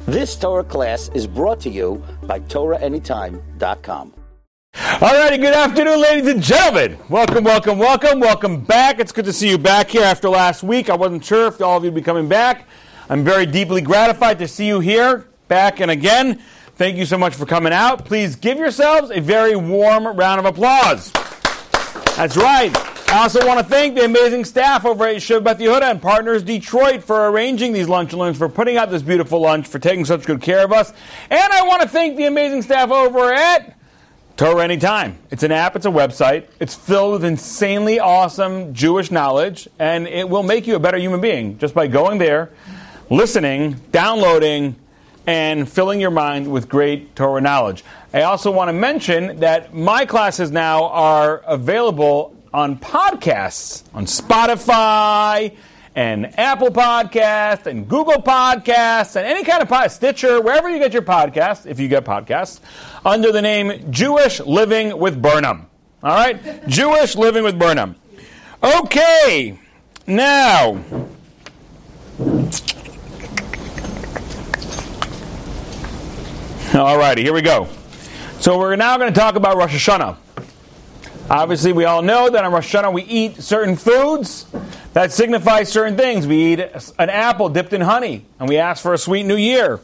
This Torah class is brought to you by TorahAnytime.com. All righty, good afternoon, ladies and gentlemen. Welcome, welcome, welcome, welcome back. It's good to see you back here after last week. I wasn't sure if all of you would be coming back. I'm very deeply gratified to see you here, back and again. Thank you so much for coming out. Please give yourselves a very warm round of applause. That's right. I also want to thank the amazing staff over at Beth Yehuda and Partners Detroit for arranging these lunch and learns, for putting out this beautiful lunch, for taking such good care of us. And I want to thank the amazing staff over at Torah Anytime. It's an app, it's a website. It's filled with insanely awesome Jewish knowledge, and it will make you a better human being just by going there, listening, downloading, and filling your mind with great Torah knowledge. I also want to mention that my classes now are available on podcasts on Spotify and Apple Podcasts and Google Podcasts and any kind of podcast, Stitcher, wherever you get your podcasts, if you get podcasts, under the name Jewish Living with Burnham. All right? Jewish Living with Burnham. Okay, now. All righty, here we go. So we're now going to talk about Rosh Hashanah. Obviously, we all know that on Rosh Hashanah we eat certain foods that signify certain things. We eat an apple dipped in honey, and we ask for a sweet new year.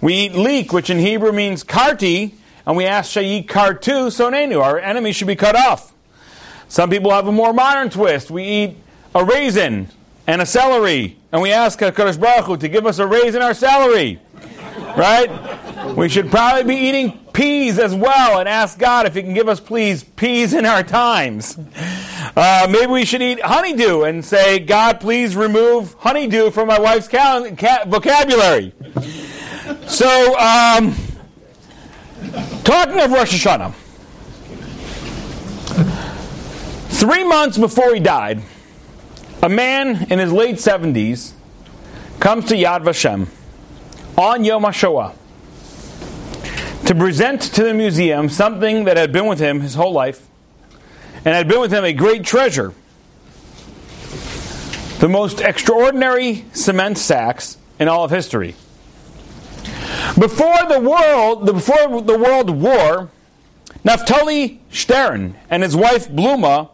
We eat leek, which in Hebrew means karti, and we ask shayik kartu sonenu, our enemy should be cut off. Some people have a more modern twist. We eat a raisin and a celery, and we ask HaKadosh Baruch Hu to give us a raise in our salary. Right? We should probably be eating peas as well and ask God if He can give us, please, peas in our times. Uh, maybe we should eat honeydew and say, God, please remove honeydew from my wife's cal- ca- vocabulary. So, um, talking of Rosh Hashanah, three months before he died, a man in his late 70s comes to Yad Vashem on Yom HaShoah to present to the museum something that had been with him his whole life and had been with him a great treasure. The most extraordinary cement sacks in all of history. Before the world, before the World War, Naftali Stern and his wife Bluma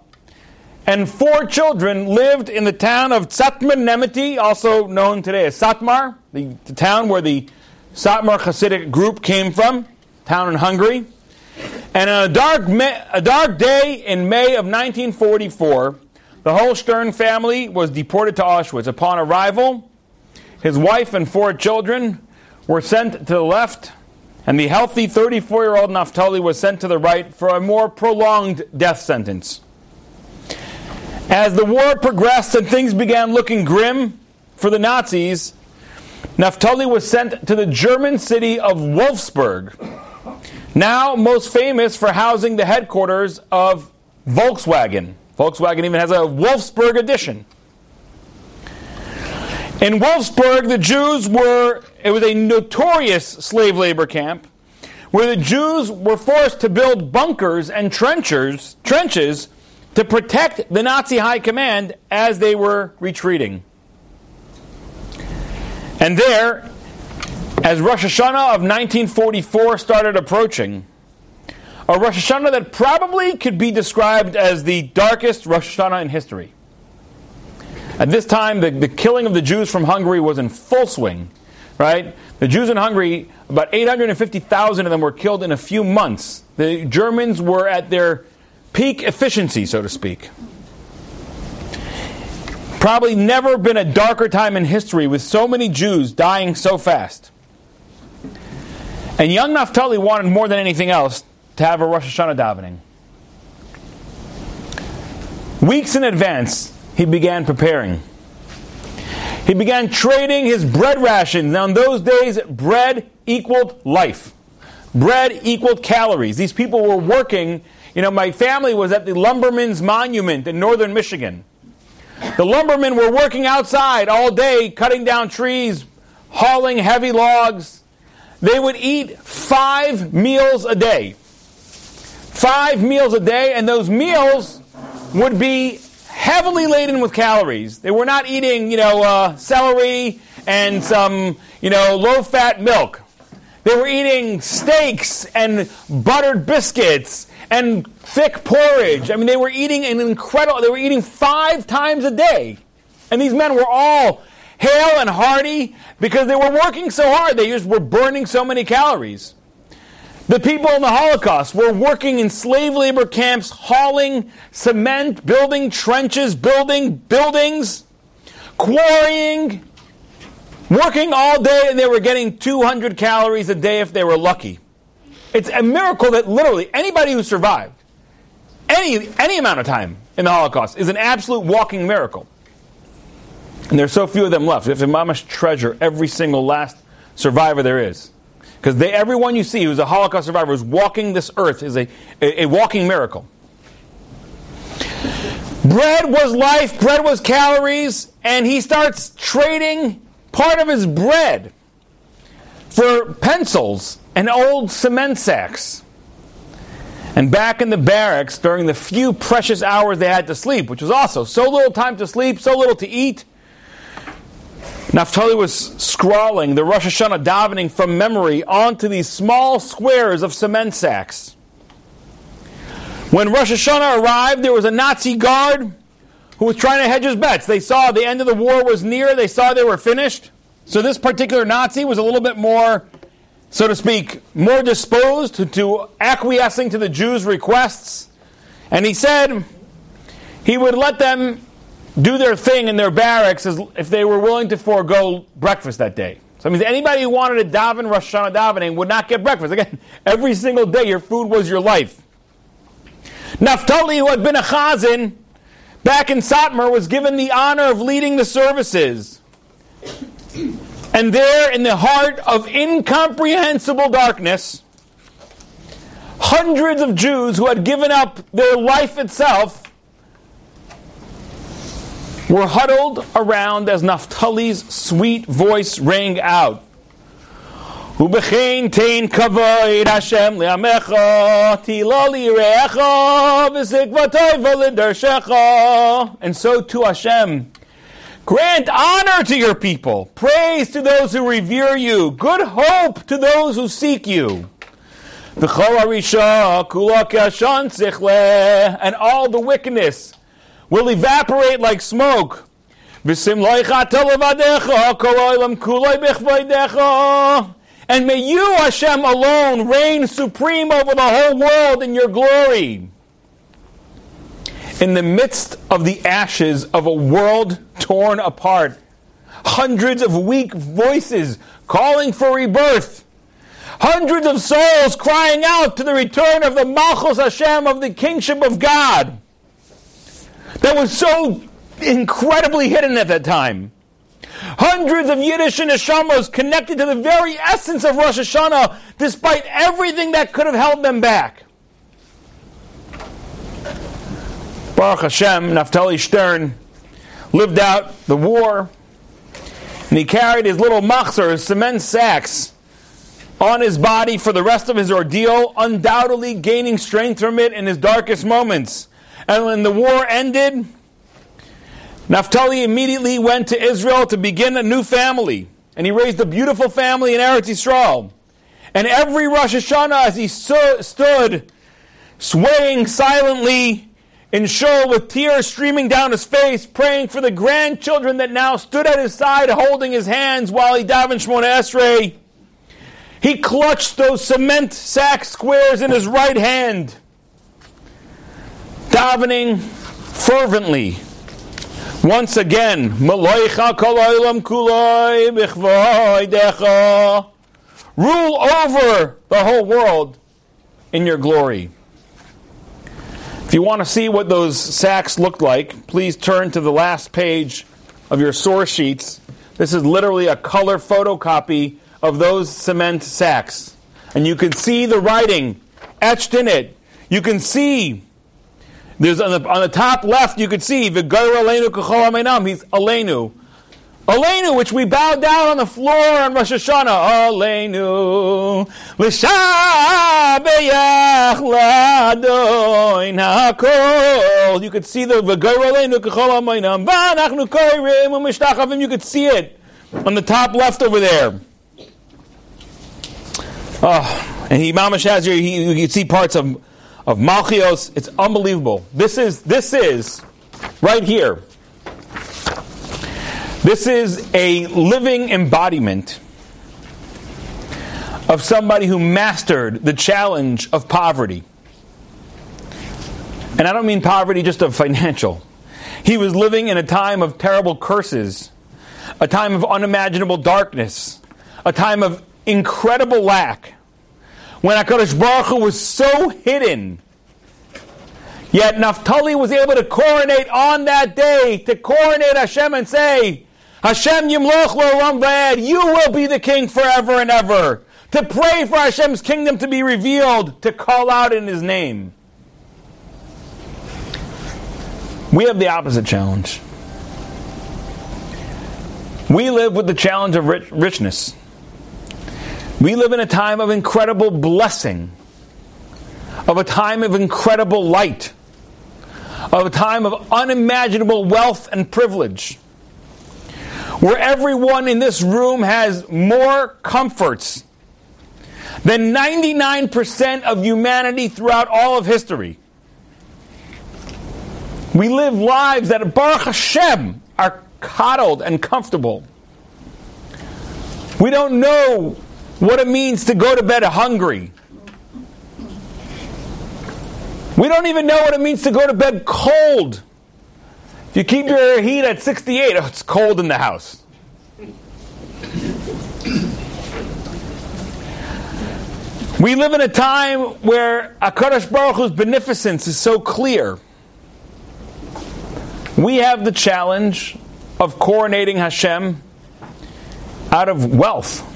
and four children lived in the town of Satmar Neamati, also known today as Satmar, the, the town where the Satmar Hasidic group came from town in Hungary. And on a dark, a dark day in May of 1944, the whole Stern family was deported to Auschwitz. Upon arrival, his wife and four children were sent to the left, and the healthy 34 year old Naftali was sent to the right for a more prolonged death sentence. As the war progressed and things began looking grim for the Nazis, Naftali was sent to the German city of Wolfsburg now most famous for housing the headquarters of Volkswagen. Volkswagen even has a Wolfsburg edition. In Wolfsburg, the Jews were, it was a notorious slave labor camp where the Jews were forced to build bunkers and trenchers, trenches to protect the Nazi high command as they were retreating. And there, as Rosh Hashanah of 1944 started approaching, a Rosh Hashanah that probably could be described as the darkest Rosh Hashanah in history. At this time, the, the killing of the Jews from Hungary was in full swing, right? The Jews in Hungary, about 850,000 of them were killed in a few months. The Germans were at their peak efficiency, so to speak. Probably never been a darker time in history with so many Jews dying so fast. And young Naphtali wanted more than anything else to have a Rosh Hashanah davening. Weeks in advance, he began preparing. He began trading his bread rations. Now, in those days, bread equaled life. Bread equaled calories. These people were working. You know, my family was at the Lumbermen's Monument in northern Michigan. The lumbermen were working outside all day, cutting down trees, hauling heavy logs, they would eat five meals a day. Five meals a day, and those meals would be heavily laden with calories. They were not eating, you know, uh, celery and some, you know, low-fat milk. They were eating steaks and buttered biscuits and thick porridge. I mean, they were eating an incredible, they were eating five times a day. And these men were all hale and hearty because they were working so hard. They just were burning so many calories. The people in the Holocaust were working in slave labor camps, hauling cement, building trenches, building buildings, quarrying, working all day, and they were getting 200 calories a day if they were lucky. It's a miracle that literally anybody who survived any, any amount of time in the Holocaust is an absolute walking miracle. And there's so few of them left. You have mamash treasure every single last survivor there is. Because everyone you see who's a Holocaust survivor who's walking this earth is a, a, a walking miracle. Bread was life, bread was calories, and he starts trading part of his bread for pencils and old cement sacks. And back in the barracks, during the few precious hours they had to sleep, which was also so little time to sleep, so little to eat, Naphtali was scrawling the Rosh Hashanah davening from memory onto these small squares of cement sacks. When Rosh Hashanah arrived, there was a Nazi guard who was trying to hedge his bets. They saw the end of the war was near, they saw they were finished. So this particular Nazi was a little bit more, so to speak, more disposed to, to acquiescing to the Jews' requests. And he said he would let them do their thing in their barracks as, if they were willing to forego breakfast that day. So I mean, anybody who wanted to daven Rosh Hashanah davening would not get breakfast. Again, every single day your food was your life. Naphtali, who had been a chazan back in Satmar, was given the honor of leading the services. And there, in the heart of incomprehensible darkness, hundreds of Jews who had given up their life itself were huddled around as Naphtali's sweet voice rang out. ובכן תן כבוד השם לעמך, תהילה ליראך, וזקבתו ולדרשך. And so to Hashem, grant honor to your people, praise to those who revere you, good hope to those who seek you. וכל הרשע כולה כעשן and all the wickedness will evaporate like smoke. And may you, Hashem, alone reign supreme over the whole world in your glory. In the midst of the ashes of a world torn apart, hundreds of weak voices calling for rebirth, hundreds of souls crying out to the return of the Malchus Hashem of the kingship of God that was so incredibly hidden at that time. Hundreds of Yiddish and neshamos connected to the very essence of Rosh Hashanah, despite everything that could have held them back. Baruch Hashem, Naphtali Stern lived out the war, and he carried his little machzor, his cement sacks, on his body for the rest of his ordeal, undoubtedly gaining strength from it in his darkest moments. And when the war ended, Naphtali immediately went to Israel to begin a new family. And he raised a beautiful family in Eretz Yisrael. And every Rosh Hashanah, as he stood swaying silently in shul with tears streaming down his face, praying for the grandchildren that now stood at his side, holding his hands while he davened Shemona Esrei, he clutched those cement sack squares in his right hand davening fervently. Once again, Rule over the whole world in your glory. If you want to see what those sacks looked like, please turn to the last page of your source sheets. This is literally a color photocopy of those cement sacks. And you can see the writing etched in it. You can see there's on the, on the top left, you could see the Aleinu Kachol Aminam. He's Aleinu. Aleinu, which we bow down on the floor on Rosh Hashanah. Aleinu. L'shabeyach ladoin hakol. You could see the V'gayr Aleinu Kachol Aminam. V'anachnu koirim u'mishtachavim. You could see it. on the top left over there. Oh, and he mamash has here. You can see parts of of Malchios. It's unbelievable. This is this is right here. This is a living embodiment of somebody who mastered the challenge of poverty. And I don't mean poverty just of financial. He was living in a time of terrible curses, a time of unimaginable darkness, a time of incredible lack, when HaKadosh Baruch Hu was so hidden. Yet Naphtali was able to coronate on that day, to coronate Hashem and say, Hashem Yimloch L'olam you will be the king forever and ever. To pray for Hashem's kingdom to be revealed, to call out in his name. We have the opposite challenge. We live with the challenge of rich, richness. We live in a time of incredible blessing, of a time of incredible light, of a time of unimaginable wealth and privilege, where everyone in this room has more comforts than 99% of humanity throughout all of history. We live lives that, Baruch Hashem, are coddled and comfortable. We don't know what it means to go to bed hungry. We don't even know what it means to go to bed cold. If you keep your heat at 68, oh, it's cold in the house. We live in a time where Akadosh Baruch Hu's beneficence is so clear. We have the challenge of coronating Hashem out of wealth.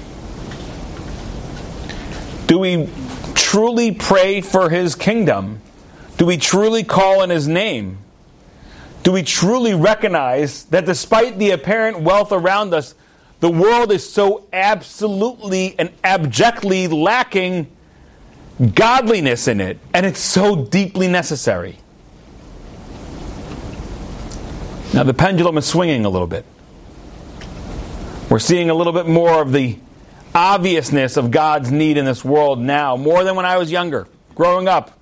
Do we truly pray for His kingdom? Do we truly call on His name? Do we truly recognize that despite the apparent wealth around us, the world is so absolutely and abjectly lacking godliness in it, and it's so deeply necessary? Now the pendulum is swinging a little bit. We're seeing a little bit more of the obviousness of God's need in this world now, more than when I was younger, growing up.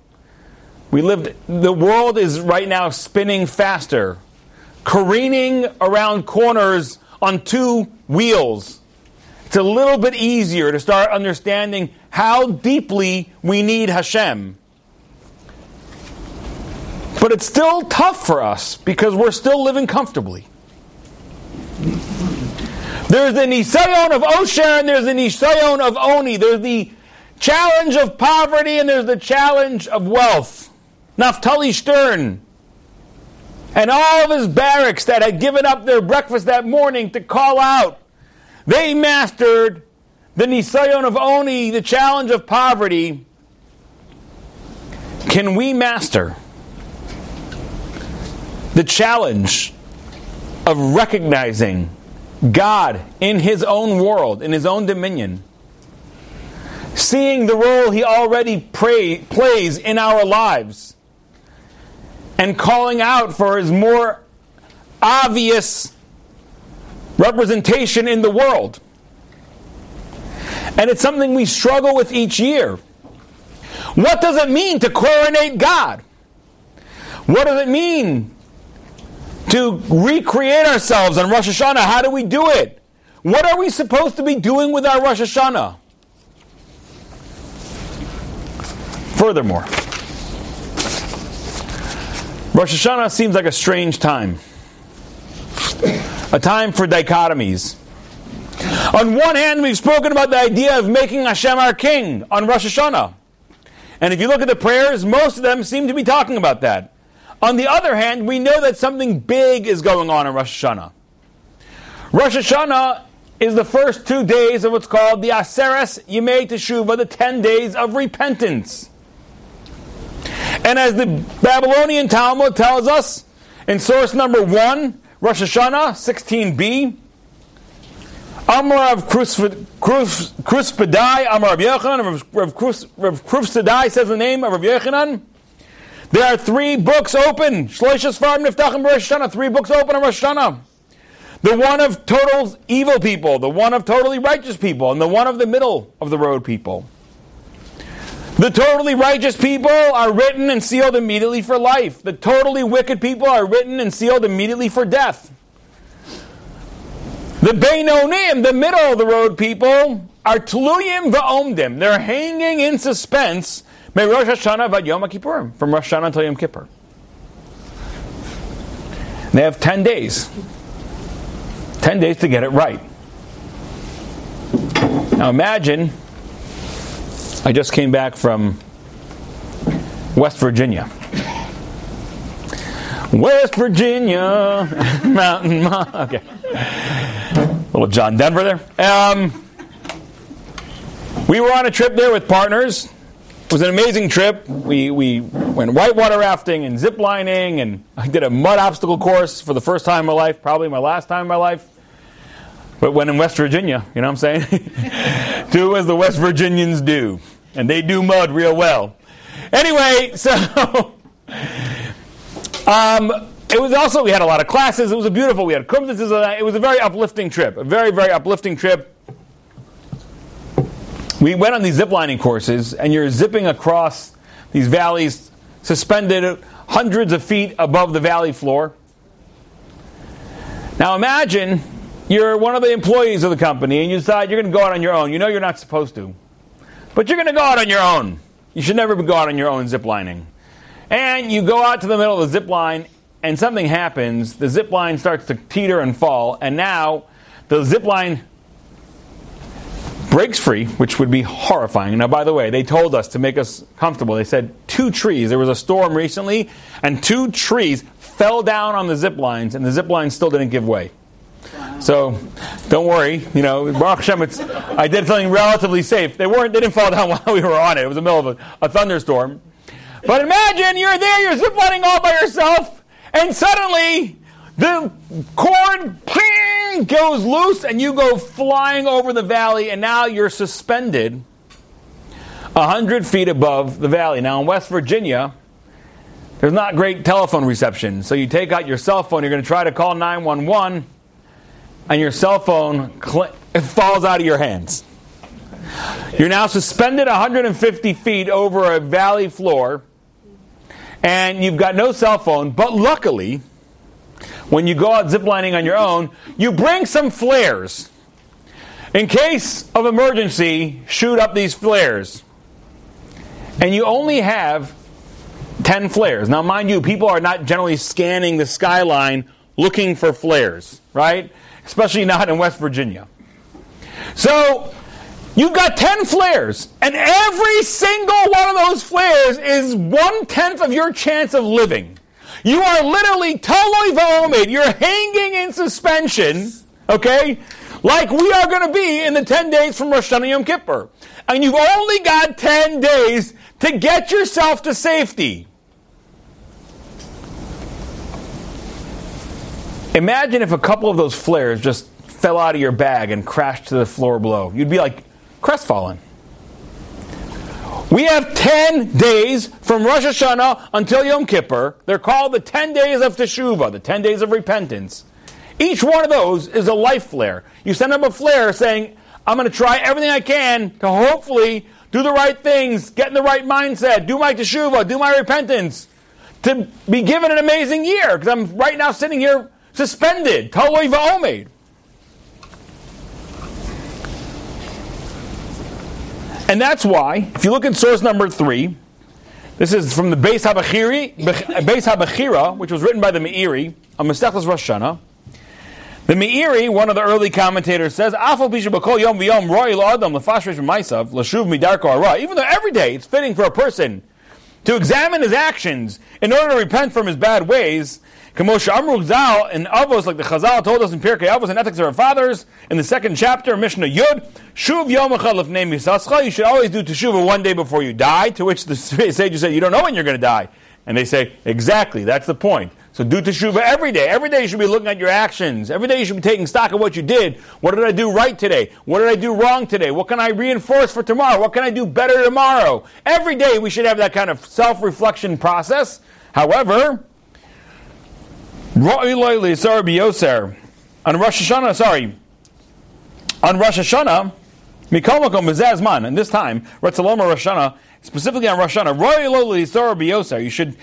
We lived, the world is right now spinning faster, careening around corners on two wheels. It's a little bit easier to start understanding how deeply we need Hashem. But it's still tough for us because we're still living comfortably. There's the Nisayon of Osher and there's the Nisayon of Oni. There's the challenge of poverty and there's the challenge of wealth. Naphtali Stern and all of his barracks that had given up their breakfast that morning to call out, they mastered the Nisayon of Oni, the challenge of poverty. Can we master the challenge of recognizing God in His own world, in His own dominion, seeing the role He already pray, plays in our lives, and calling out for His more obvious representation in the world. And it's something we struggle with each year. What does it mean to coronate God? What does it mean to recreate ourselves on Rosh Hashanah. How do we do it? What are we supposed to be doing with our Rosh Hashanah? Furthermore, Rosh Hashanah seems like a strange time. A time for dichotomies. On one hand, we've spoken about the idea of making Hashem our king on Rosh Hashanah. And if you look at the prayers, most of them seem to be talking about that. On the other hand, we know that something big is going on in Rosh Hashanah. Rosh Hashanah is the first two days of what's called the Aseres Yemei Teshuvah, the ten days of repentance. And as the Babylonian Talmud tells us in source number one, Rosh Hashanah 16b, Amar of Kruspedai, Amar of Yochanan, Rav Kruspedai says the name of Rav Yochanan. There are three books open. Shloisha Svarim Niftachim Rosh Hashanah. Three books open on Rosh Hashanah. the one of total evil people, the one of totally righteous people, and the one of the middle of the road people. The totally righteous people are written and sealed immediately for life. The totally wicked people are written and sealed immediately for death. The Beinonim, the middle of the road people, are Tluyim va'omdim. They're hanging in suspense May Rosh Hashanah vad Yom Kippurim, from Rosh Hashanah until Yom Kippur. They have 10 days. 10 days to get it right. Now imagine I just came back from West Virginia. West Virginia, Mountain Mom. Okay. Little John Denver there. Um, we were on a trip there with partners. It was an amazing trip. We, we went whitewater rafting and zip lining, and I did a mud obstacle course for the first time in my life, probably my last time in my life. But when in West Virginia, you know what I'm saying? do as the West Virginians do. And they do mud real well. Anyway, so um, it was also, we had a lot of classes. It was a beautiful, we had conferences. It was a very uplifting trip, a very, very uplifting trip we went on these ziplining courses, and you're zipping across these valleys, suspended hundreds of feet above the valley floor. Now imagine you're one of the employees of the company and you decide you're going to go out on your own. You know you're not supposed to, but you're going to go out on your own. You should never go out on your own ziplining. And you go out to the middle of the zip line, and something happens. The zip line starts to teeter and fall, and now the zip line breaks free, which would be horrifying. Now, by the way, they told us to make us comfortable. They said two trees. There was a storm recently, and two trees fell down on the zip lines, and the zip lines still didn't give way. So, don't worry. You know, Baruch Hashem, it's, I did something relatively safe. They weren't. They didn't fall down while we were on it. It was the middle of a, a thunderstorm. But imagine you're there, you're ziplining all by yourself, and suddenly the cord ping, goes loose and you go flying over the valley, and now you're suspended 100 feet above the valley. Now, in West Virginia, there's not great telephone reception. So you take out your cell phone, you're going to try to call 911, and your cell phone cl- falls out of your hands. You're now suspended 150 feet over a valley floor, and you've got no cell phone, but luckily, when you go out ziplining on your own, you bring some flares. In case of emergency, shoot up these flares. And you only have 10 flares. Now, mind you, people are not generally scanning the skyline looking for flares, right? Especially not in West Virginia. So, you've got 10 flares, and every single one of those flares is one tenth of your chance of living. You are literally totally vomit. You're hanging in suspension, okay? Like we are going to be in the 10 days from Rosh Hashanah Yom Kippur. And you've only got 10 days to get yourself to safety. Imagine if a couple of those flares just fell out of your bag and crashed to the floor below. You'd be like crestfallen. We have 10 days from Rosh Hashanah until Yom Kippur. They're called the 10 days of Teshuvah, the 10 days of repentance. Each one of those is a life flare. You send up a flare saying, I'm going to try everything I can to hopefully do the right things, get in the right mindset, do my Teshuvah, do my repentance, to be given an amazing year. Because I'm right now sitting here suspended, Taloi Va'omed. And that's why, if you look at source number three, this is from the Beis Habachiri, Beis Habachira, which was written by the Meiri on Masechtas Rosh Hashanah. The Meiri, one of the early commentators, says, Even though every day it's fitting for a person to examine his actions in order to repent from his bad ways, Kamosha Amru Zal and Avos, like the Chazal told us in Pirkei Avos and Ethics of Our Fathers, in the second chapter, Mishnah Yud, Shuv Yom Name Yisascha, you should always do Teshuvah one day before you die, to which the sages say, you don't know when you're going to die. And they say, exactly, that's the point. So do Teshuvah every day. Every day you should be looking at your actions. Every day you should be taking stock of what you did. What did I do right today? What did I do wrong today? What can I reinforce for tomorrow? What can I do better tomorrow? Every day we should have that kind of self-reflection process. However, on Rosh Hashanah, sorry, on Rosh Hashanah, Mikol Makom Bezazman, and this time, Ratzaloma Rosh Hashanah, specifically on Rosh Hashanah, Loli Sora you should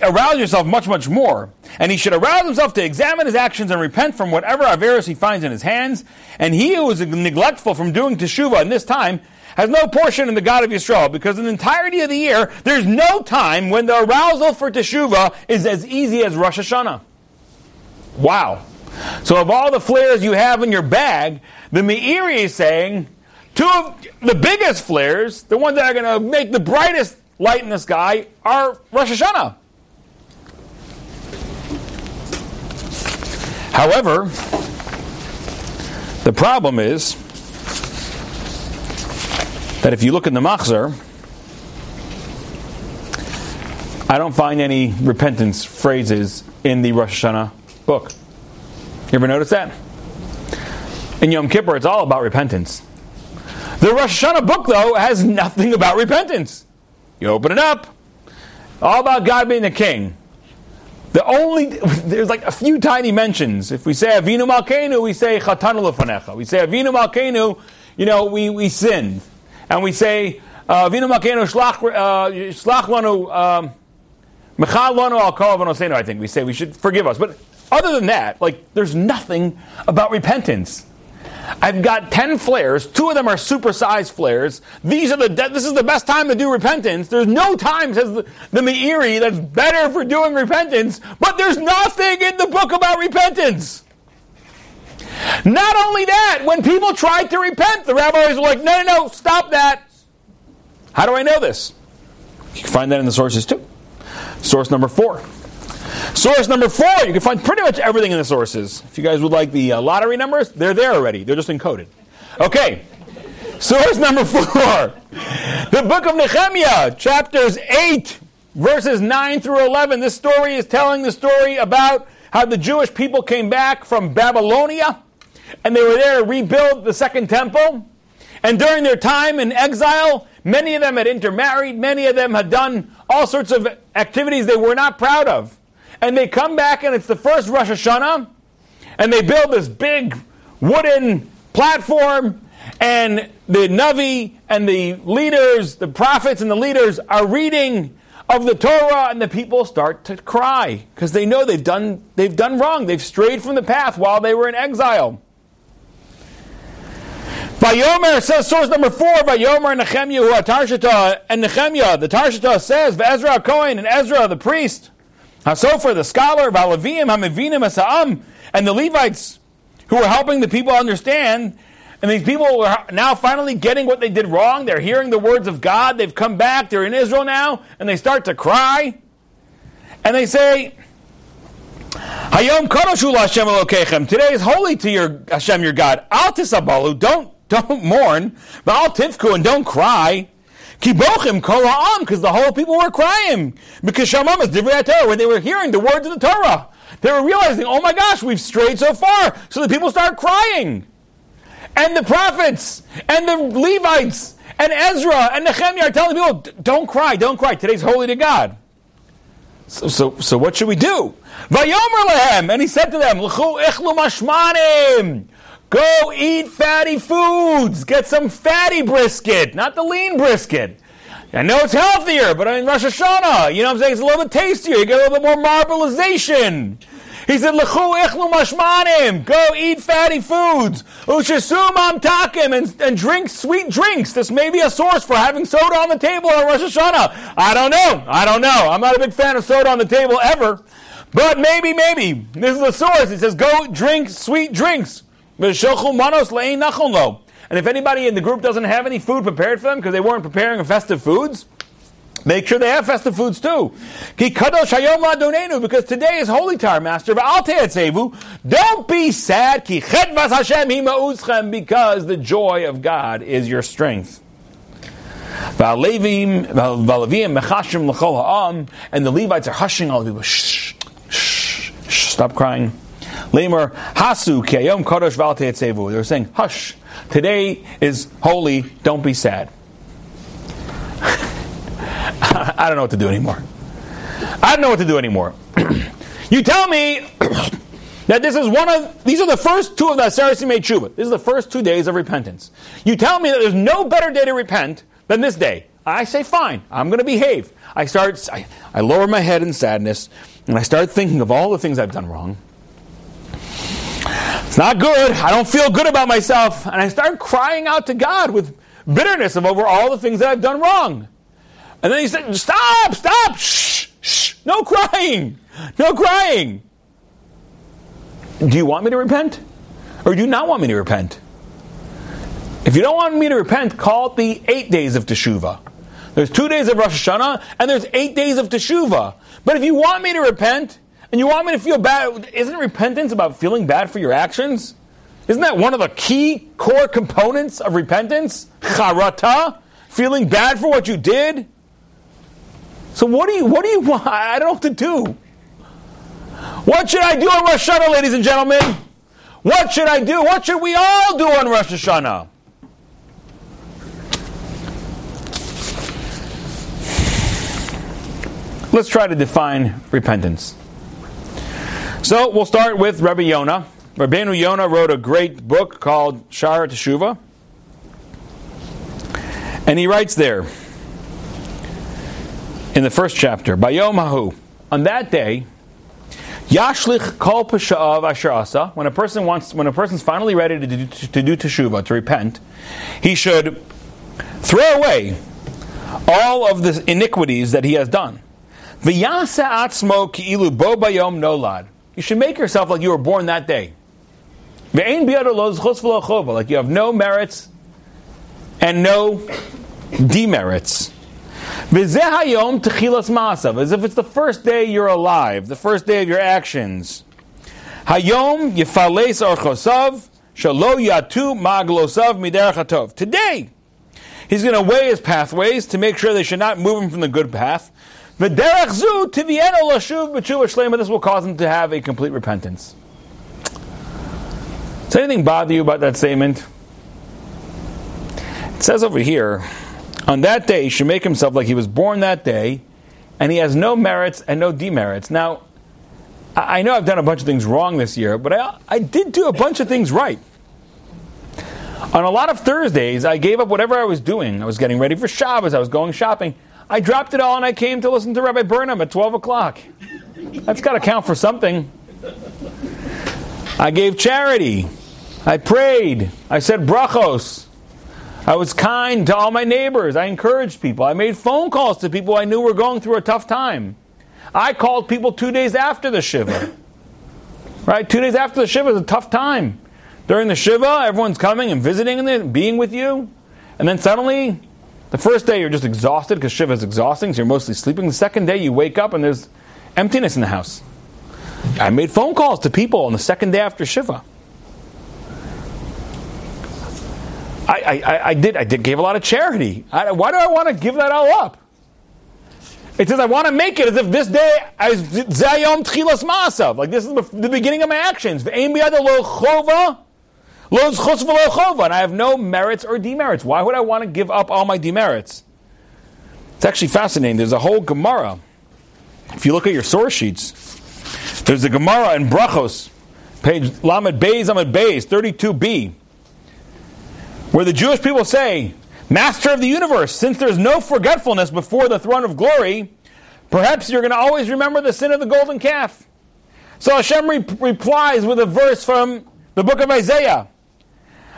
arouse yourself much, much more. And he should arouse himself to examine his actions and repent from whatever Averis he finds in his hands. And he who is neglectful from doing Teshuvah in this time has no portion in the God of Yisrael, because in the entirety of the year, there's no time when the arousal for Teshuvah is as easy as Rosh Hashanah. Wow. So of all the flares you have in your bag, the Meiri is saying, two of the biggest flares, the ones that are going to make the brightest light in the sky, are Rosh Hashanah. However, the problem is that if you look in the Machzor, I don't find any repentance phrases in the Rosh Hashanah book. You ever notice that? In Yom Kippur, it's all about repentance. The Rosh Hashanah book, though, has nothing about repentance. You open it up, all about God being the king. The only there's like a few tiny mentions. If we say Avinu Malkeinu, we say Chatanu Lefanecha. We say Avinu Malkeinu, you know, we, we sinned, and we say uh, Avinu Malkeinu Shlach uh, Lanu um, Mechal Al Kol I think we say we should forgive us, but other than that, like there's nothing about repentance. I've got 10 flares. Two of them are supersized flares. These are the, this is the best time to do repentance. There's no time, says the, the Meiri, that's better for doing repentance, but there's nothing in the book about repentance. Not only that, when people tried to repent, the rabbis were like, no, no, no, stop that. How do I know this? You can find that in the sources too. Source number four. Source number four, you can find pretty much everything in the sources. If you guys would like the uh, lottery numbers, they're there already. They're just encoded. Okay. Source number four, the book of Nehemiah, chapters 8, verses 9 through 11. This story is telling the story about how the Jewish people came back from Babylonia and they were there to rebuild the second temple. And during their time in exile, many of them had intermarried, many of them had done all sorts of activities they were not proud of and they come back and it's the first Rosh Hashanah, and they build this big wooden platform, and the Navi and the leaders, the prophets and the leaders are reading of the Torah, and the people start to cry because they know they've done, they've done wrong. They've strayed from the path while they were in exile. Vayomer says source number four. Vayomer Nehemiah who are Tarshita and Nehemiah the Tarshita says Ezra Cohen and Ezra the priest Hasofer, the scholar, Valavim, Hamavinim, Asa'am, and the Levites who were helping the people understand. And these people are now finally getting what they did wrong. They're hearing the words of God. They've come back. They're in Israel now. And they start to cry. And they say, Hayom Hashem Elokechem. Today is holy to your Hashem, your God. Al tisabalu. Don't, don't mourn. But al tifku and don't cry. Kibochim kol ha'am, because the whole people were crying. Because Shamam is divrei Torah, when they were hearing the words of the Torah. They were realizing, oh my gosh, we've strayed so far. So the people start crying. And the prophets, and the Levites, and Ezra, and Nehemiah are telling people, don't cry, don't cry. Today's holy to God. So, so, so what should we do? Vayomer lehem, and he said to them. Go eat fatty foods. Get some fatty brisket, not the lean brisket. I know it's healthier, but I in Rosh Hashanah, you know what I'm saying? It's a little bit tastier. You get a little bit more marbleization. He said, L'chu ichlu mashmanim. Go eat fatty foods. Ushasum amtakim. And, and drink sweet drinks. This may be a source for having soda on the table at Rosh Hashanah. I don't know. I don't know. I'm not a big fan of soda on the table ever. But maybe, maybe. This is the source. It says, go drink sweet drinks. And if anybody in the group doesn't have any food prepared for them because they weren't preparing festive foods, Make sure they have festive foods too. Because today is holy our master. Don't be sad. Because the joy of God is your strength. And the Levites are hushing all the people. Shh, shh, shh, stop crying. Hasu kiyom kadosh v'al They were saying, hush, today is holy, don't be sad. I don't know what to do anymore. I don't know what to do anymore. you tell me that this is one of these are the first two of the Aseret made Tshuva. This is the first two days of repentance. You tell me that there's no better day to repent than this day. I say, fine, I'm going to behave. I start, I, I lower my head in sadness, and I start thinking of all the things I've done wrong. It's not good. I don't feel good about myself. And I start crying out to God with bitterness of over all the things that I've done wrong. And then he said, Stop, stop, shh, shh, no crying, no crying. Do you want me to repent? Or do you not want me to repent? If you don't want me to repent, call it the eight days of Teshuvah. There's two days of Rosh Hashanah, and there's eight days of Teshuvah. But if you want me to repent, and you want me to feel bad, isn't repentance about feeling bad for your actions? Isn't that one of the key core components of repentance? Charata, feeling bad for what you did. So what do you what do you want? I don't know what to do. What should I do on Rosh Hashanah, ladies and gentlemen? What should I do? What should we all do on Rosh Hashanah? Let's try to define repentance. So we'll start with Rabbi Yonah. Rabbeinu Yonah wrote a great book called Sha'ar Teshuvah. And he writes there in the first chapter, Bayom Hahu, on that day, Yashlich kol pasha'av asher asa, when a person wants, when a person's finally ready to do, to do teshuvah, to repent, he should throw away all of the iniquities that he has done. V'yasa atzmo ki'ilu bo bayom nolad. You should make yourself like you were born that day. Like you have no merits and no demerits. As if it's the first day you're alive, the first day of your actions. Hayom yifales orchosav shalo yatu maglosav miderachatov. Today, he's going to weigh his pathways to make sure they should not move him from the good path. V'derech zu tivieno lashuv b'tshuva. This will cause him to have a complete repentance. Does anything bother you about that statement? It says over here, on that day he should make himself like he was born that day, and he has no merits and no demerits. Now, I know I've done a bunch of things wrong this year, but I, I did do a bunch of things right. On a lot of Thursdays, I gave up whatever I was doing. I was getting ready for Shabbos, I was going shopping. I dropped it all and I came to listen to Rabbi Burnham at 12 o'clock. That's got to count for something. I gave charity. I prayed. I said brachos. I was kind to all my neighbors. I encouraged people. I made phone calls to people I knew were going through a tough time. I called people two days after the Shiva. Right? Two days after the Shiva is a tough time. During the Shiva, everyone's coming and visiting and being with you. And then suddenly, the first day you're just exhausted because Shiva is exhausting, so you're mostly sleeping. The second day you wake up and there's emptiness in the house. I made phone calls to people on the second day after Shiva. I, I, I did I did gave a lot of charity. I, why do I want to give that all up? It says I want to make it as if this day is Zayom Tchilas Maasav. Like this is the beginning of my actions. And I have no merits or demerits. Why would I want to give up all my demerits? It's actually fascinating. There's a whole Gemara. If you look at your source sheets, there's a Gemara in Brachos, page Lamed Beis Lamed Beis, 32b, where the Jewish people say, Master of the universe, since there's no forgetfulness before the throne of glory, perhaps you're going to always remember the sin of the golden calf. So Hashem re- replies with a verse from the book of Isaiah.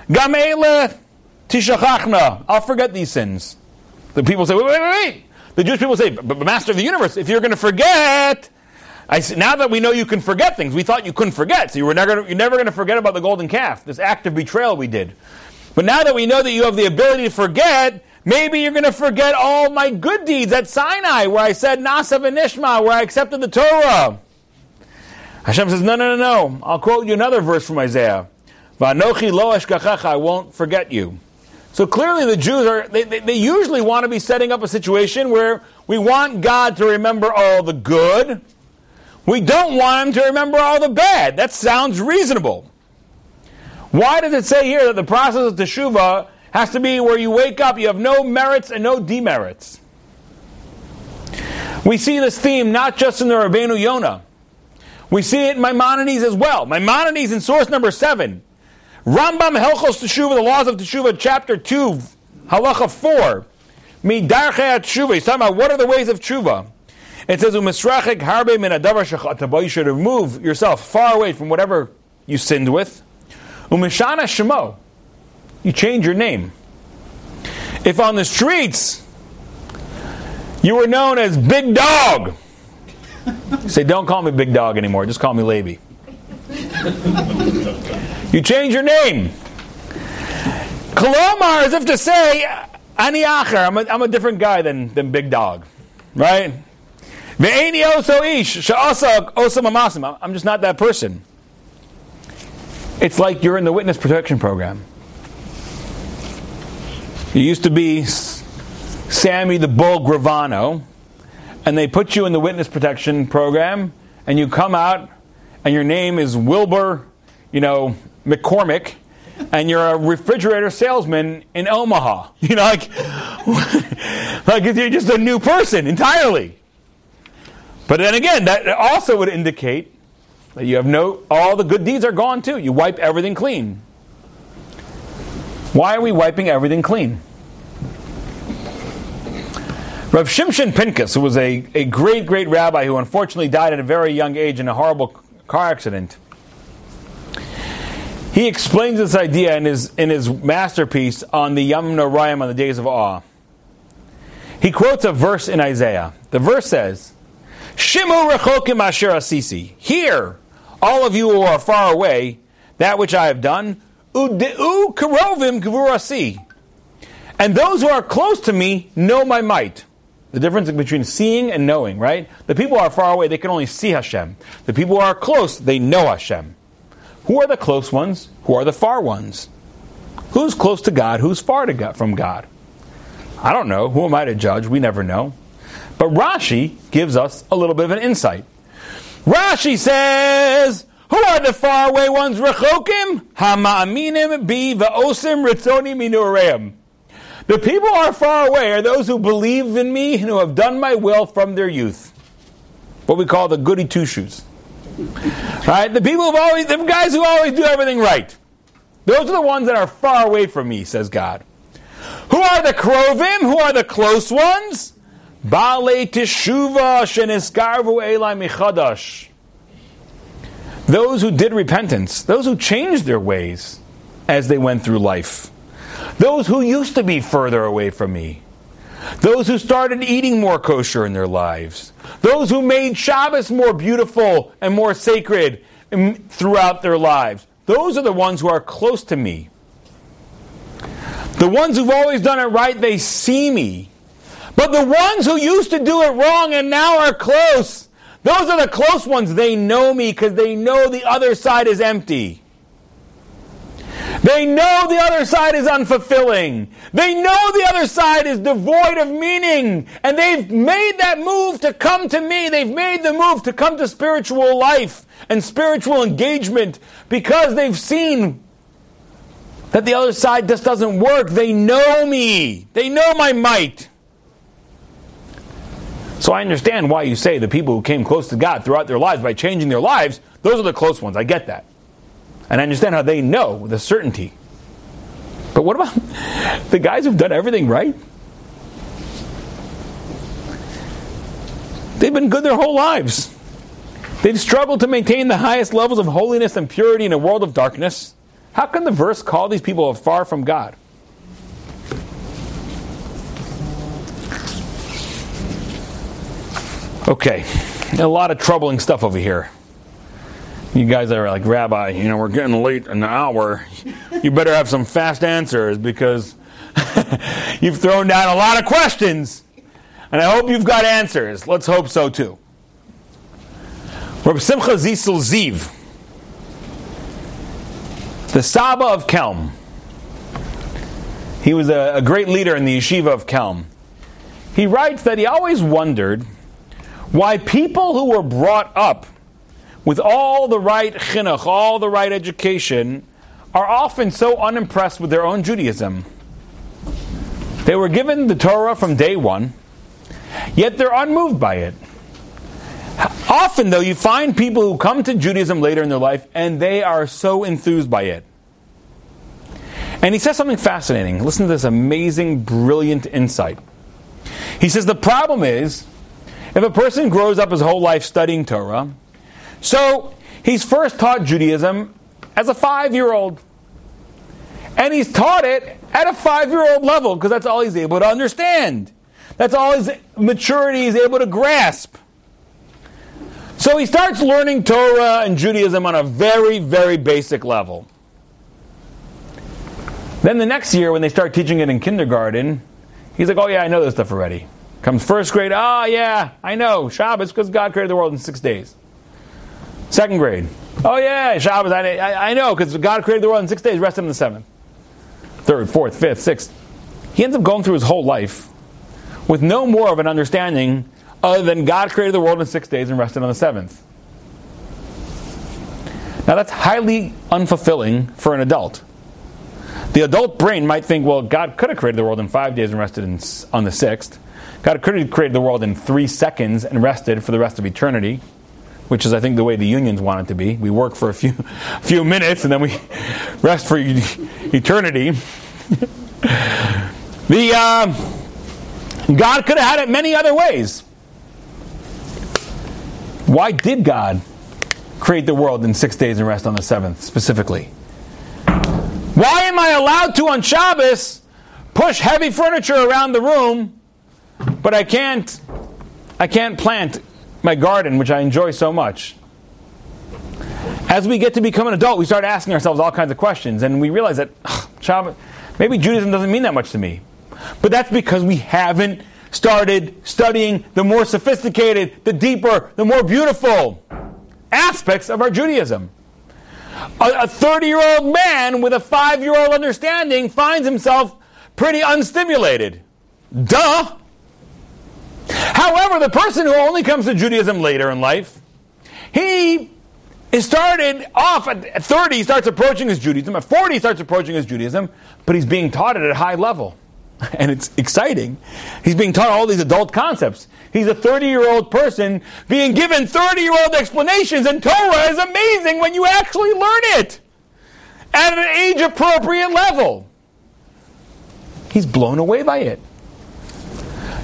Gamele tishachachna. I'll forget these sins. The people say, wait, wait, wait, wait. The Jewish people say, but Master of the universe, if you're going to forget, I say, now that we know you can forget things, we thought you couldn't forget, so you were never, you're never going to forget about the golden calf, this act of betrayal we did. But now that we know that you have the ability to forget, maybe you're going to forget all my good deeds at Sinai, where I said Na'aseh v'nishma, where I accepted the Torah. Hashem says, no, no, no, no. I'll quote you another verse from Isaiah. Vanochi lo I won't forget you. So clearly the Jews are, they, they, they, usually want to be setting up a situation where we want God to remember all the good. We don't want Him to remember all the bad. That sounds reasonable. Why does it say here that the process of teshuvah has to be where you wake up, you have no merits and no demerits? We see this theme not just in the Rabbeinu Yonah. We see it in Maimonides as well. Maimonides in source number seven. Rambam Hilchos Teshuva, the laws of Teshuva, chapter 2, halacha 4. Midarchei Teshuva. He's talking about what are the ways of Teshuva. It says, Umisrachik harbe min adavar You should remove yourself far away from whatever you sinned with. Umishana shemo. You change your name. If on the streets you were known as Big Dog, say, don't call me Big Dog anymore, just call me Levy. you change your name. Kolomar, as if to say, Ani Acher, I'm a, I'm a different guy than, than Big Dog. Right? I'm just not that person. It's like you're in the witness protection program. You used to be Sammy the Bull Gravano, and they put you in the witness protection program, and you come out, and your name is Wilbur, you know, McCormick, and you're a refrigerator salesman in Omaha. You know, like, like you're just a new person entirely. But then again, that also would indicate you have no, all the good deeds are gone too. You wipe everything clean. Why are we wiping everything clean? Rav Shimshon Pinkus, who was a, a great, great rabbi who unfortunately died at a very young age in a horrible car accident, he explains this idea in his, in his masterpiece on the Yom Norayim on the days of awe. He quotes a verse in Isaiah. The verse says, Shimu rechokim asher asisi. Hear, all of you who are far away, that which I have done. And those who are close to me know my might. The difference between seeing and knowing, right? The people who are far away, they can only see Hashem. The people who are close, they know Hashem. Who are the close ones? Who are the far ones? Who's close to God? Who's far to God, from God? I don't know. Who am I to judge? We never know. But Rashi gives us a little bit of an insight. Rashi says, who are the faraway ones? Rechokim, hama'aminim bi va'osim ritzoni minureim. The people who are far away are those who believe in me and who have done my will from their youth. What we call the goody two shoes. Right? The people who always, the guys who always do everything right. Those are the ones that are far away from me, says God. Who are the krovim? Who are the close ones? Bale michadash those who did repentance, those who changed their ways as they went through life, those who used to be further away from me, those who started eating more kosher in their lives, those who made Shabbos more beautiful and more sacred throughout their lives. Those are the ones who are close to me. The ones who've always done it right, they see me. But the ones who used to do it wrong and now are close, those are the close ones. They know me because they know the other side is empty. They know the other side is unfulfilling. They know the other side is devoid of meaning. And they've made that move to come to me. They've made the move to come to spiritual life and spiritual engagement because they've seen that the other side just doesn't work. They know me. They know my might. So I understand why you say the people who came close to God throughout their lives by changing their lives, those are the close ones. I get that. And I understand how they know with a certainty. But what about the guys who've done everything right? They've been good their whole lives. They've struggled to maintain the highest levels of holiness and purity in a world of darkness. How can the verse call these people far from God? Okay, a lot of troubling stuff over here. You guys are like, Rabbi, you know, we're getting late an hour. You better have some fast answers because you've thrown down a lot of questions. And I hope you've got answers. Let's hope so too. Rabbi Simcha Zisel Ziv, the Saba of Kelm. He was a, a great leader in the yeshiva of Kelm. He writes that he always wondered why people who were brought up with all the right chinuch, all the right education, are often so unimpressed with their own Judaism. They were given the Torah from day one, yet they're unmoved by it. Often, though, you find people who come to Judaism later in their life and they are so enthused by it. And he says something fascinating. Listen to this amazing, brilliant insight. He says the problem is if a person grows up his whole life studying Torah, so he's first taught Judaism as a five year old. And he's taught it at a five year old level because that's all he's able to understand. That's all his maturity is able to grasp. So he starts learning Torah and Judaism on a very, very basic level. Then the next year, when they start teaching it in kindergarten, he's like, oh, yeah, I know this stuff already. Comes first grade, oh, yeah, I know. Shabbos, because God created the world in six days. Second grade, oh, yeah, Shabbos, I, I, I know, because God created the world in six days, rested on the seventh. Third, fourth, fifth, sixth. He ends up going through his whole life with no more of an understanding other than God created the world in six days and rested on the seventh. Now, that's highly unfulfilling for an adult. The adult brain might think, well, God could have created the world in five days and rested in, on the sixth. God could have created the world in three seconds and rested for the rest of eternity, which is, I think, the way the unions want it to be. We work for a few, few minutes and then we rest for eternity. the uh, God could have had it many other ways. Why did God create the world in six days and rest on the seventh specifically? Why am I allowed to on Shabbos push heavy furniture around the room, but I can't I can't plant my garden, which I enjoy so much? As we get to become an adult, we start asking ourselves all kinds of questions, and we realize that ugh, maybe Judaism doesn't mean that much to me. But that's because we haven't started studying the more sophisticated, the deeper, the more beautiful aspects of our Judaism. A 30 year old man with a five year old understanding finds himself pretty unstimulated. Duh! However, the person who only comes to Judaism later in life, he is started off at 30, he starts approaching his Judaism. At 40, he starts approaching his Judaism, but he's being taught it at a high level. and it's exciting. He's being taught all these adult concepts. He's a 30 year old person being given 30 year old explanations, and Torah is amazing when you actually learn it at an age appropriate level. He's blown away by it.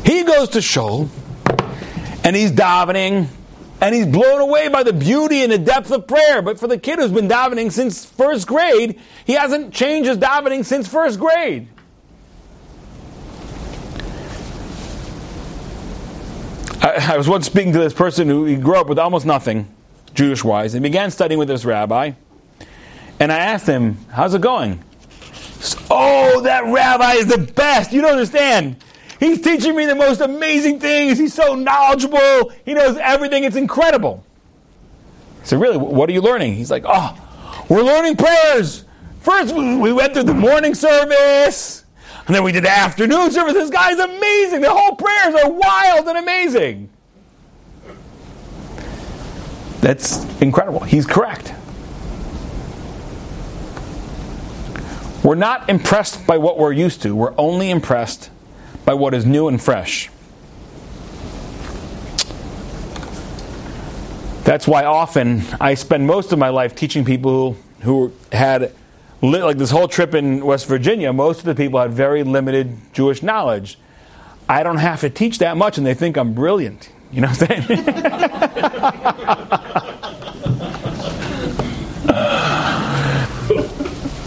He goes to Shul and he's davening and he's blown away by the beauty and the depth of prayer. But for the kid who's been davening since first grade, he hasn't changed his davening since first grade. I, I was once speaking to this person who he grew up with almost nothing, Jewish wise, and began studying with this rabbi. And I asked him, How's it going? Oh, that rabbi is the best. You don't understand. He's teaching me the most amazing things. He's so knowledgeable. He knows everything. It's incredible. So Really? What are you learning? He's like, Oh, we're learning prayers. First, we went through the morning service. And then we did the afternoon service. This guy's amazing. The whole prayers are wild and amazing. That's incredible. He's correct. We're not impressed by what we're used to, we're only impressed by what is new and fresh. That's why often I spend most of my life teaching people who had like this whole trip in West Virginia, most of the people had very limited Jewish knowledge. I don't have to teach that much, and they think I'm brilliant. You know what I'm saying?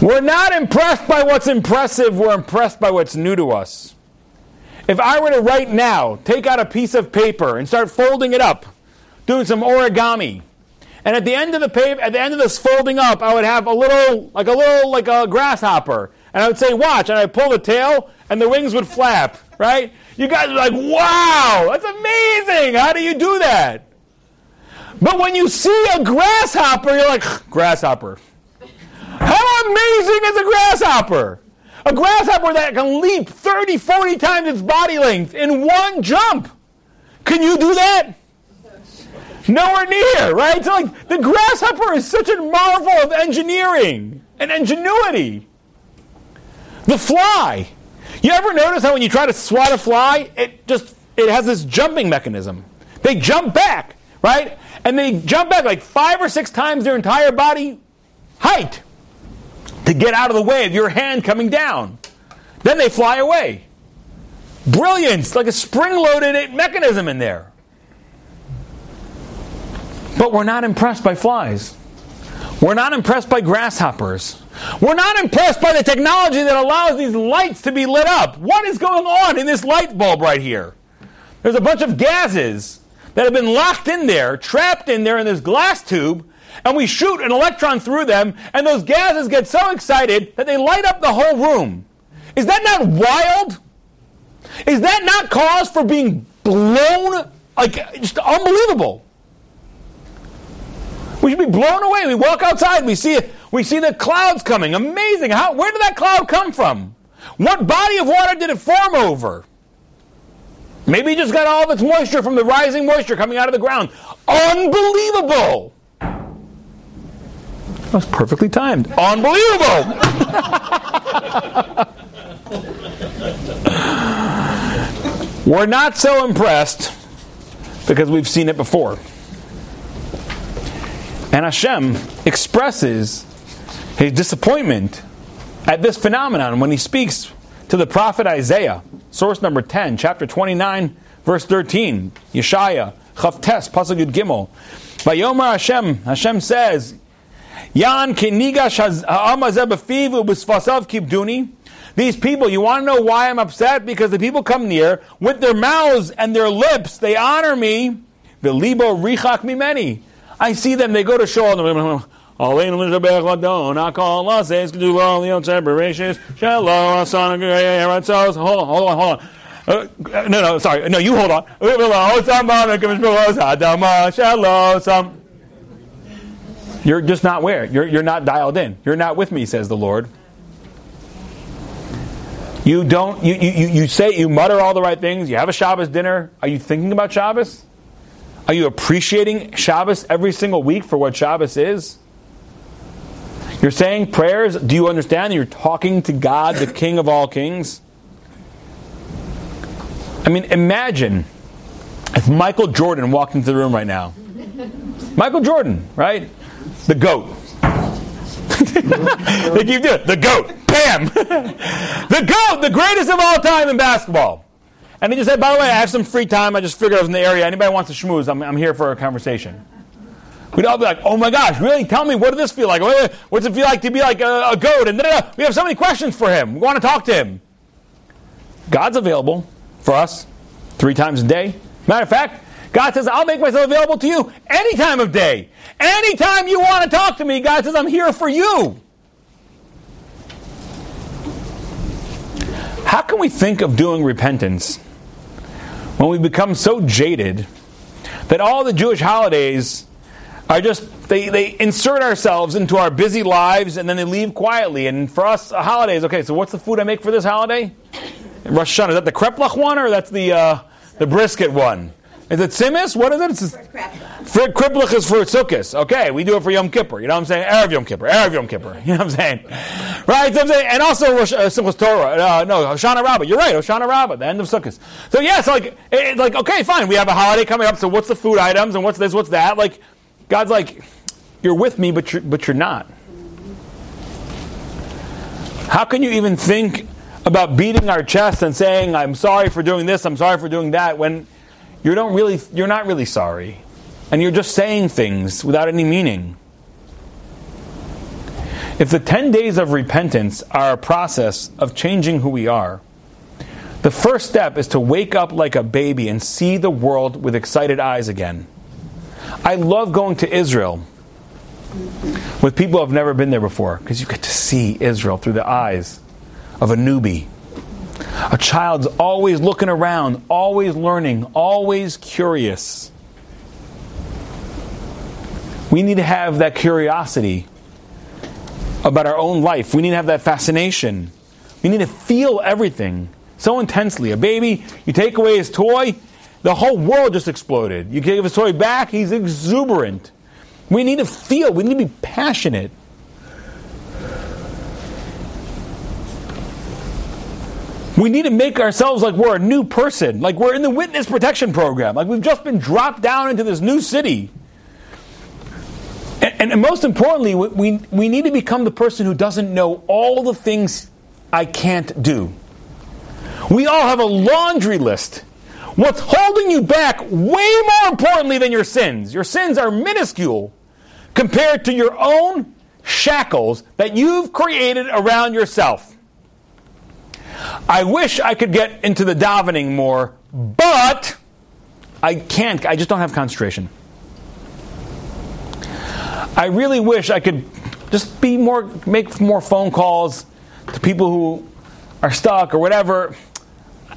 we're not impressed by what's impressive, we're impressed by what's new to us. If I were to right now take out a piece of paper and start folding it up, doing some origami, and at the end of the paper, at the end of this folding up, I would have a little, like a little, like a grasshopper. And I would say, watch. And I'd pull the tail, and the wings would flap, right? You guys are like, wow, that's amazing. How do you do that? But when you see a grasshopper, you're like, grasshopper. How amazing is a grasshopper? A grasshopper that can leap 30, 40 times its body length in one jump. Can you do that? Nowhere near, right? So like the grasshopper is such a marvel of engineering and ingenuity. The fly. You ever notice how when you try to swat a fly, it just it has this jumping mechanism. They jump back. right? And they jump back like five or six times their entire body height to get out of the way of your hand coming down. Then they fly away. Brilliance, like a spring loaded mechanism in there. But we're not impressed by flies. We're not impressed by grasshoppers. We're not impressed by the technology that allows these lights to be lit up. What is going on in this light bulb right here? There's a bunch of gases that have been locked in there, trapped in there in this glass tube, and we shoot an electron through them, and those gases get so excited that they light up the whole room. Is that not wild? Is that not cause for being blown? Like, just unbelievable. We should be blown away. We walk outside, we see we see the clouds coming. Amazing. How, where did that cloud come from? What body of water did it form over? Maybe it just got all of its moisture from the rising moisture coming out of the ground. Unbelievable. That was perfectly timed. Unbelievable. We're not so impressed because we've seen it before. And Hashem expresses his disappointment at this phenomenon when he speaks to the prophet Isaiah, source number 10, chapter 29, verse 13, Yeshaya, Chavtes, Pasuk Gimel. Vayomer Hashem, Hashem says, Yan kinigash kibduni. These people, you want to know why I'm upset? Because the people come near with their mouths and their lips, they honor me. V'libo richak mimeni. I see them, they go to show them. Hold on, hold on, hold on. Uh, no, no, sorry. No, you hold on. You're just not where? You're, you're not dialed in. You're not with me, says the Lord. You don't, you, you, you say, you mutter all the right things. You have a Shabbos dinner. Are you thinking about Shabbos? Are you appreciating Shabbos every single week for what Shabbos is? You're saying prayers. Do you understand? You're talking to God, the King of all kings. I mean, imagine if Michael Jordan walked into the room right now. Michael Jordan, right? The GOAT. they keep doing it. The GOAT. Bam! the GOAT, the greatest of all time in basketball. And he just said, by the way, I have some free time. I just figured I was in the area. Anybody wants to schmooze, I'm, I'm here for a conversation. We'd all be like, oh my gosh, really? Tell me, what does this feel like? What's it feel like to be like a, a goat? And we have so many questions for him. We want to talk to him. God's available for us three times a day. Matter of fact, God says, I'll make myself available to you any time of day. Anytime you want to talk to me, God says, I'm here for you. How can we think of doing repentance when we become so jaded that all the Jewish holidays are just they, they insert ourselves into our busy lives and then they leave quietly. And for us, a holiday is okay. So what's the food I make for this holiday? Rosh Hashanah. Is that the kreplach one or that's the uh, the brisket one? Is it tzimmes? What is it? It's for Kreplach is for Sukkot. Okay, we do it for Yom Kippur. You know what I'm saying? Erev Yom Kippur. Erev Yom Kippur. You know what I'm saying? Right? So I'm saying, and also Rosh, uh, Simchas Torah. Uh, no, Hoshana Rabbah. You're right. Hoshana Rabbah. The end of Sukkot. So yes, yeah, like, it, like okay, fine. We have a holiday coming up. So what's the food items and what's this? What's that? Like, God's like, you're with me, but you're, but you're not. How can you even think about beating our chest and saying, "I'm sorry for doing this. I'm sorry for doing that," when you don't really, you're not really sorry. And you're just saying things without any meaning. If the 10 days of repentance are a process of changing who we are, the first step is to wake up like a baby and see the world with excited eyes again. I love going to Israel with people who have never been there before because you get to see Israel through the eyes of a newbie a child's always looking around, always learning, always curious. We need to have that curiosity about our own life. We need to have that fascination. We need to feel everything so intensely. A baby, you take away his toy, the whole world just exploded. You give his toy back, he's exuberant. We need to feel, we need to be passionate. We need to make ourselves like we're a new person, like we're in the witness protection program, like we've just been dropped down into this new city. And, and, most importantly, we, we need to become the person who doesn't know all the things I can't do. We all have a laundry list. What's holding you back, way more importantly than your sins? Your sins are minuscule compared to your own shackles that you've created around yourself. I wish I could get into the davening more, but I can't. I just don't have concentration. I really wish I could just be more, make more phone calls to people who are stuck or whatever.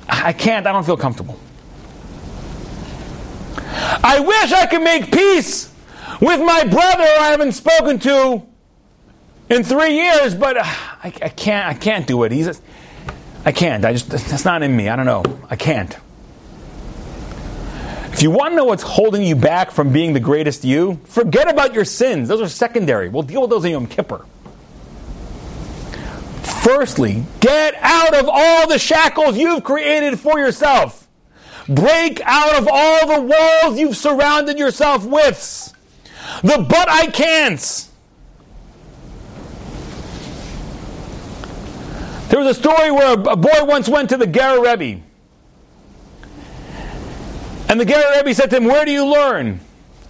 I can't. I don't feel comfortable. I wish I could make peace with my brother I haven't spoken to in three years, but I, I can't. I can't do it. He's. I can't. I just. That's not in me. I don't know. I can't. If you want to know what's holding you back from being the greatest you, forget about your sins. Those are secondary. We'll deal with those in Yom Kippur. Firstly, get out of all the shackles you've created for yourself. Break out of all the walls you've surrounded yourself with. The but I can'ts. There was a story where a boy once went to the Ger Rebbe. And the Ger Rebbe said to him, Where do you learn?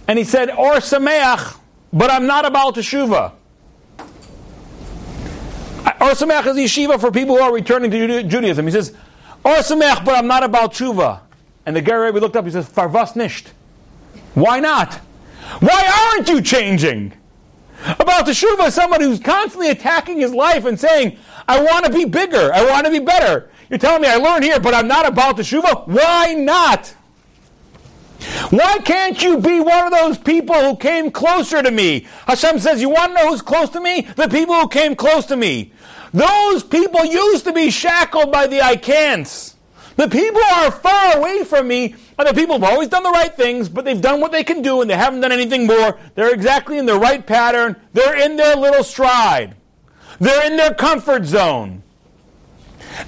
And he said, Or Sameach, but I'm not a ba'al Teshuvah. Or Sameach is yeshiva for people who are returning to Judaism. He says, Or Sameach, but I'm not a ba'al Tshuva. And the Ger Rebbe looked up, he says, Farvas nisht. Why not? Why aren't you changing? About Teshuvah, someone who's constantly attacking his life and saying, I want to be bigger, I want to be better. You're telling me I learned here, but I'm not a ba'al Teshuvah? Why not? Why can't you be one of those people who came closer to me? Hashem says, You want to know who's close to me? The people who came close to me. Those people used to be shackled by the I can'ts. The people are far away from me are the people who've always done the right things, but they've done what they can do and they haven't done anything more. They're exactly in the right pattern. They're in their little stride. They're in their comfort zone.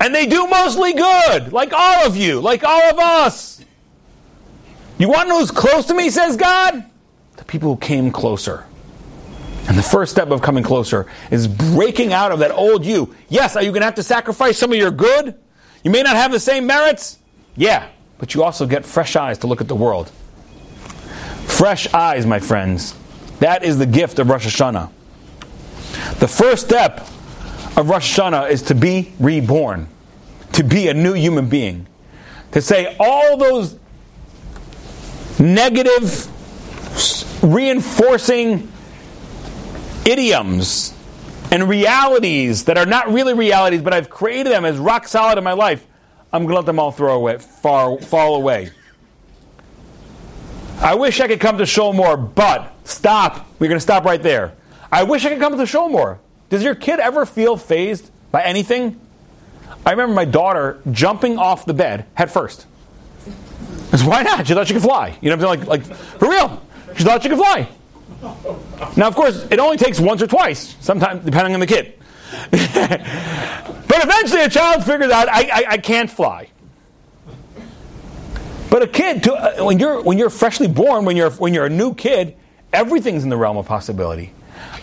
And they do mostly good, like all of you, like all of us. You want to know who's close to me, says God? The people who came closer. And the first step of coming closer is breaking out of that old you. Yes, are you going to have to sacrifice some of your good? You may not have the same merits. Yeah, but you also get fresh eyes to look at the world. Fresh eyes, my friends. That is the gift of Rosh Hashanah. The first step of Rosh Hashanah is to be reborn, to be a new human being, to say all those negative, reinforcing idioms and realities that are not really realities, but I've created them as rock solid in my life. I'm going to let them all throw away, far, fall away. I wish I could come to shul more, but stop. We're going to stop right there. I wish I could come to shul more. Does your kid ever feel fazed by anything? I remember my daughter jumping off the bed head first. Why not? She thought she could fly. You know what I'm saying? Like, like for real. She thought she could fly. Now, of course, it only takes once or twice, sometimes depending on the kid. but eventually, a child figures out, I, I, I can't fly. But a kid, to, uh, when you're when you're freshly born, when you're when you're a new kid, everything's in the realm of possibility.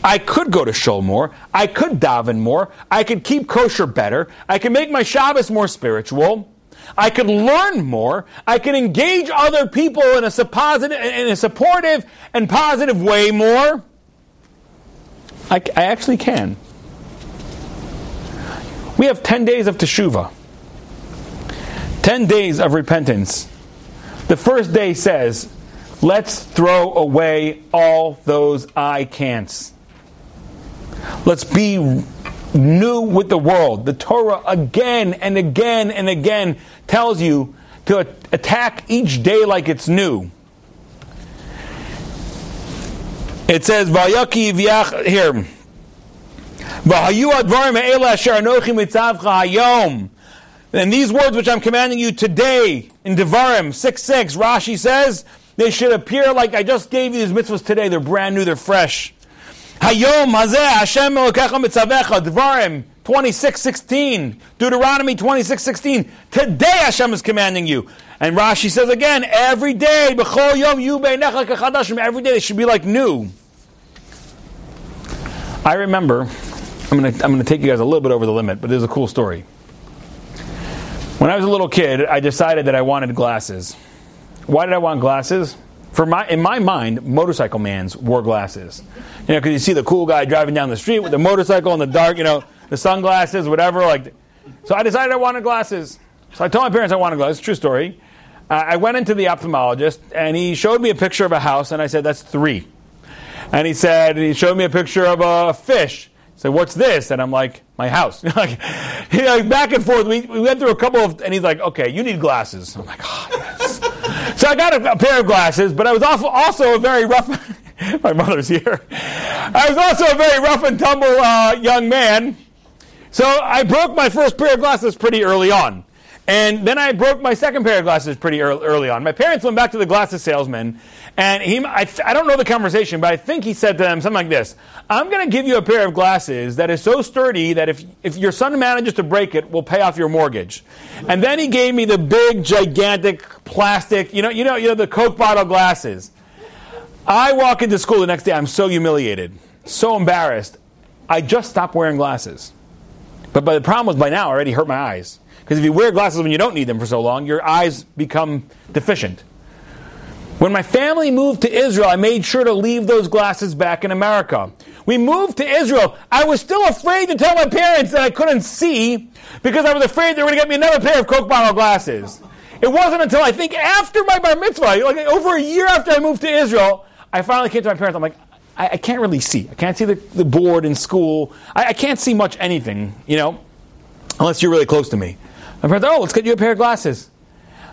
I could go to shul more. I could daven more. I could keep kosher better. I could make my Shabbos more spiritual. I could learn more. I could engage other people in a, in a supportive and positive way more. I, I actually can. We have 10 days of teshuvah, 10 days of repentance. The first day says, let's throw away all those I can'ts. Let's be new with the world. The Torah again and again and again tells you to attack each day like it's new. It says, "Vayaki v'yach here." And these words which I'm commanding you today in Devarim 6 6, Rashi says, they should appear like I just gave you these mitzvahs today. They're brand new, they're fresh. Hayom hazeh Hashem Elokecha mitzavecha Dvarim 26, 16. Deuteronomy 26, 16. Today Hashem is commanding you. And Rashi says again, every day, b'chol yom yu every day they should be like new. I remember, I'm going to I'm gonna take you guys a little bit over the limit, but there's a cool story. When I was a little kid, I decided that I wanted glasses. Why did I want glasses? For my, in my mind, motorcycle mans wore glasses. You know, because you see the cool guy driving down the street with the motorcycle in the dark, you know, the sunglasses, whatever. Like, so I decided I wanted glasses. So I told my parents I wanted glasses. True story. Uh, I went into the ophthalmologist, and he showed me a picture of a house, and I said, "That's three. And he said, he showed me a picture of a fish. He said, "What's this?" And I'm like, "My house." like, he, like back and forth. We, we went through a couple of, and he's like, "Okay, you need glasses." I'm like, "Oh, yes." So I got a, a pair of glasses, but I was also, also a very rough. my mother's here. I was also a very rough and tumble uh, young man. So I broke my first pair of glasses pretty early on. And then I broke my second pair of glasses pretty early, early on. My parents went back to the glasses salesman, and he, I, I don't know the conversation, but I think he said to them something like this I'm going to give you a pair of glasses that is so sturdy that if, if your son manages to break it, we'll pay off your mortgage. And then he gave me the big, gigantic plastic, you know, you know, you know the Coke bottle glasses. I walk into school the next day, I'm so humiliated, so embarrassed. I just stopped wearing glasses. But, but the problem was by now I already hurt my eyes. Because if you wear glasses when you don't need them for so long, your eyes become deficient. When my family moved to Israel, I made sure to leave those glasses back in America. We moved to Israel. I was still afraid to tell my parents that I couldn't see because I was afraid they were going to get me another pair of Coke bottle glasses. It wasn't until I think after my bar mitzvah, like over a year after I moved to Israel, I finally came to my parents. I'm like, I, I can't really see. I can't see the, the board in school. I, I can't see much anything, you know, unless you're really close to me. My parents, oh, let's get you a pair of glasses.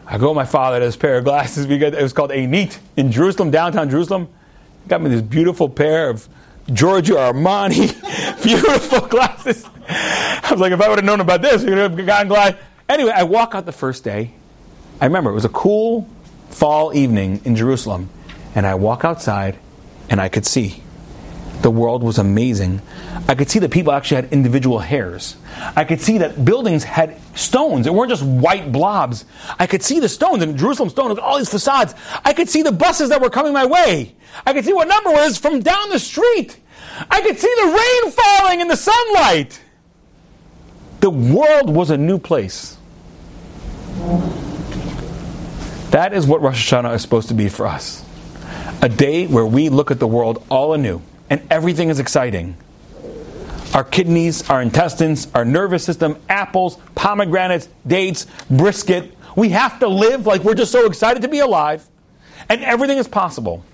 I go my father to this pair of glasses. We got, it was called Einit in Jerusalem, downtown Jerusalem. Got me this beautiful pair of Giorgio Armani, beautiful glasses. I was like, if I would have known about this, we would have gotten glad. Anyway, I walk out the first day. I remember it was a cool fall evening in Jerusalem, and I walk outside, and I could see the world was amazing. I could see that people actually had individual hairs. I could see that buildings had stones. It weren't just white blobs. I could see the stones in Jerusalem stone, with all these facades. I could see the buses that were coming my way. I could see what number was from down the street. I could see the rain falling in the sunlight. The world was a new place. That is what Rosh Hashanah is supposed to be for us. A day where we look at the world all anew and everything is exciting. Our kidneys, our intestines, our nervous system, apples, pomegranates, dates, brisket. We have to live like we're just so excited to be alive, and everything is possible.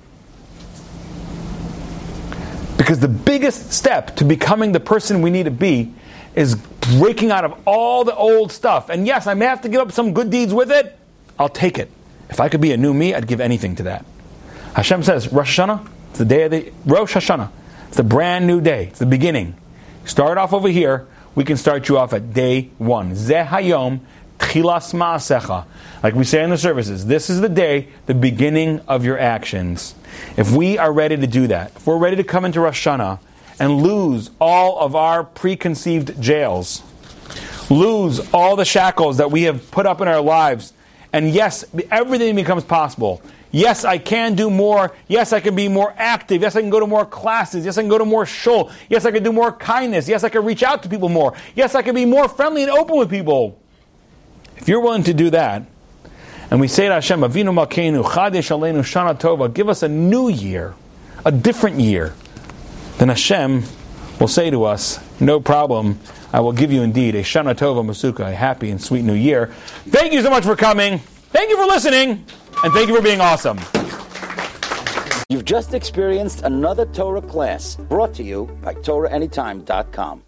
Because the biggest step to becoming the person we need to be is breaking out of all the old stuff. And yes, I may have to give up some good deeds with it. I'll take it. If I could be a new me, I'd give anything to that. Hashem says, Rosh Hashanah, it's the day of the Rosh Hashanah. It's a brand new day. It's the beginning. Start off over here. We can start you off at day one. Zehayom tchilas ma'asecha. Like we say in the services, this is the day, the beginning of your actions. If we are ready to do that, if we're ready to come into Rosh Hashanah and lose all of our preconceived jails, lose all the shackles that we have put up in our lives, and yes, everything becomes possible. Yes, I can do more. Yes, I can be more active. Yes, I can go to more classes. Yes, I can go to more shul. Yes, I can do more kindness. Yes, I can reach out to people more. Yes, I can be more friendly and open with people. If you're willing to do that, and we say to Hashem, Avinu Malkeinu, Chadesh Aleinu, Shana Tova, give us a new year, a different year, then Hashem will say to us, no problem, I will give you indeed a Shana Tova Masuka, a happy and sweet new year. Thank you so much for coming. Thank you for listening. And thank you for being awesome. You've just experienced another Torah class brought to you by TorahAnytime.com.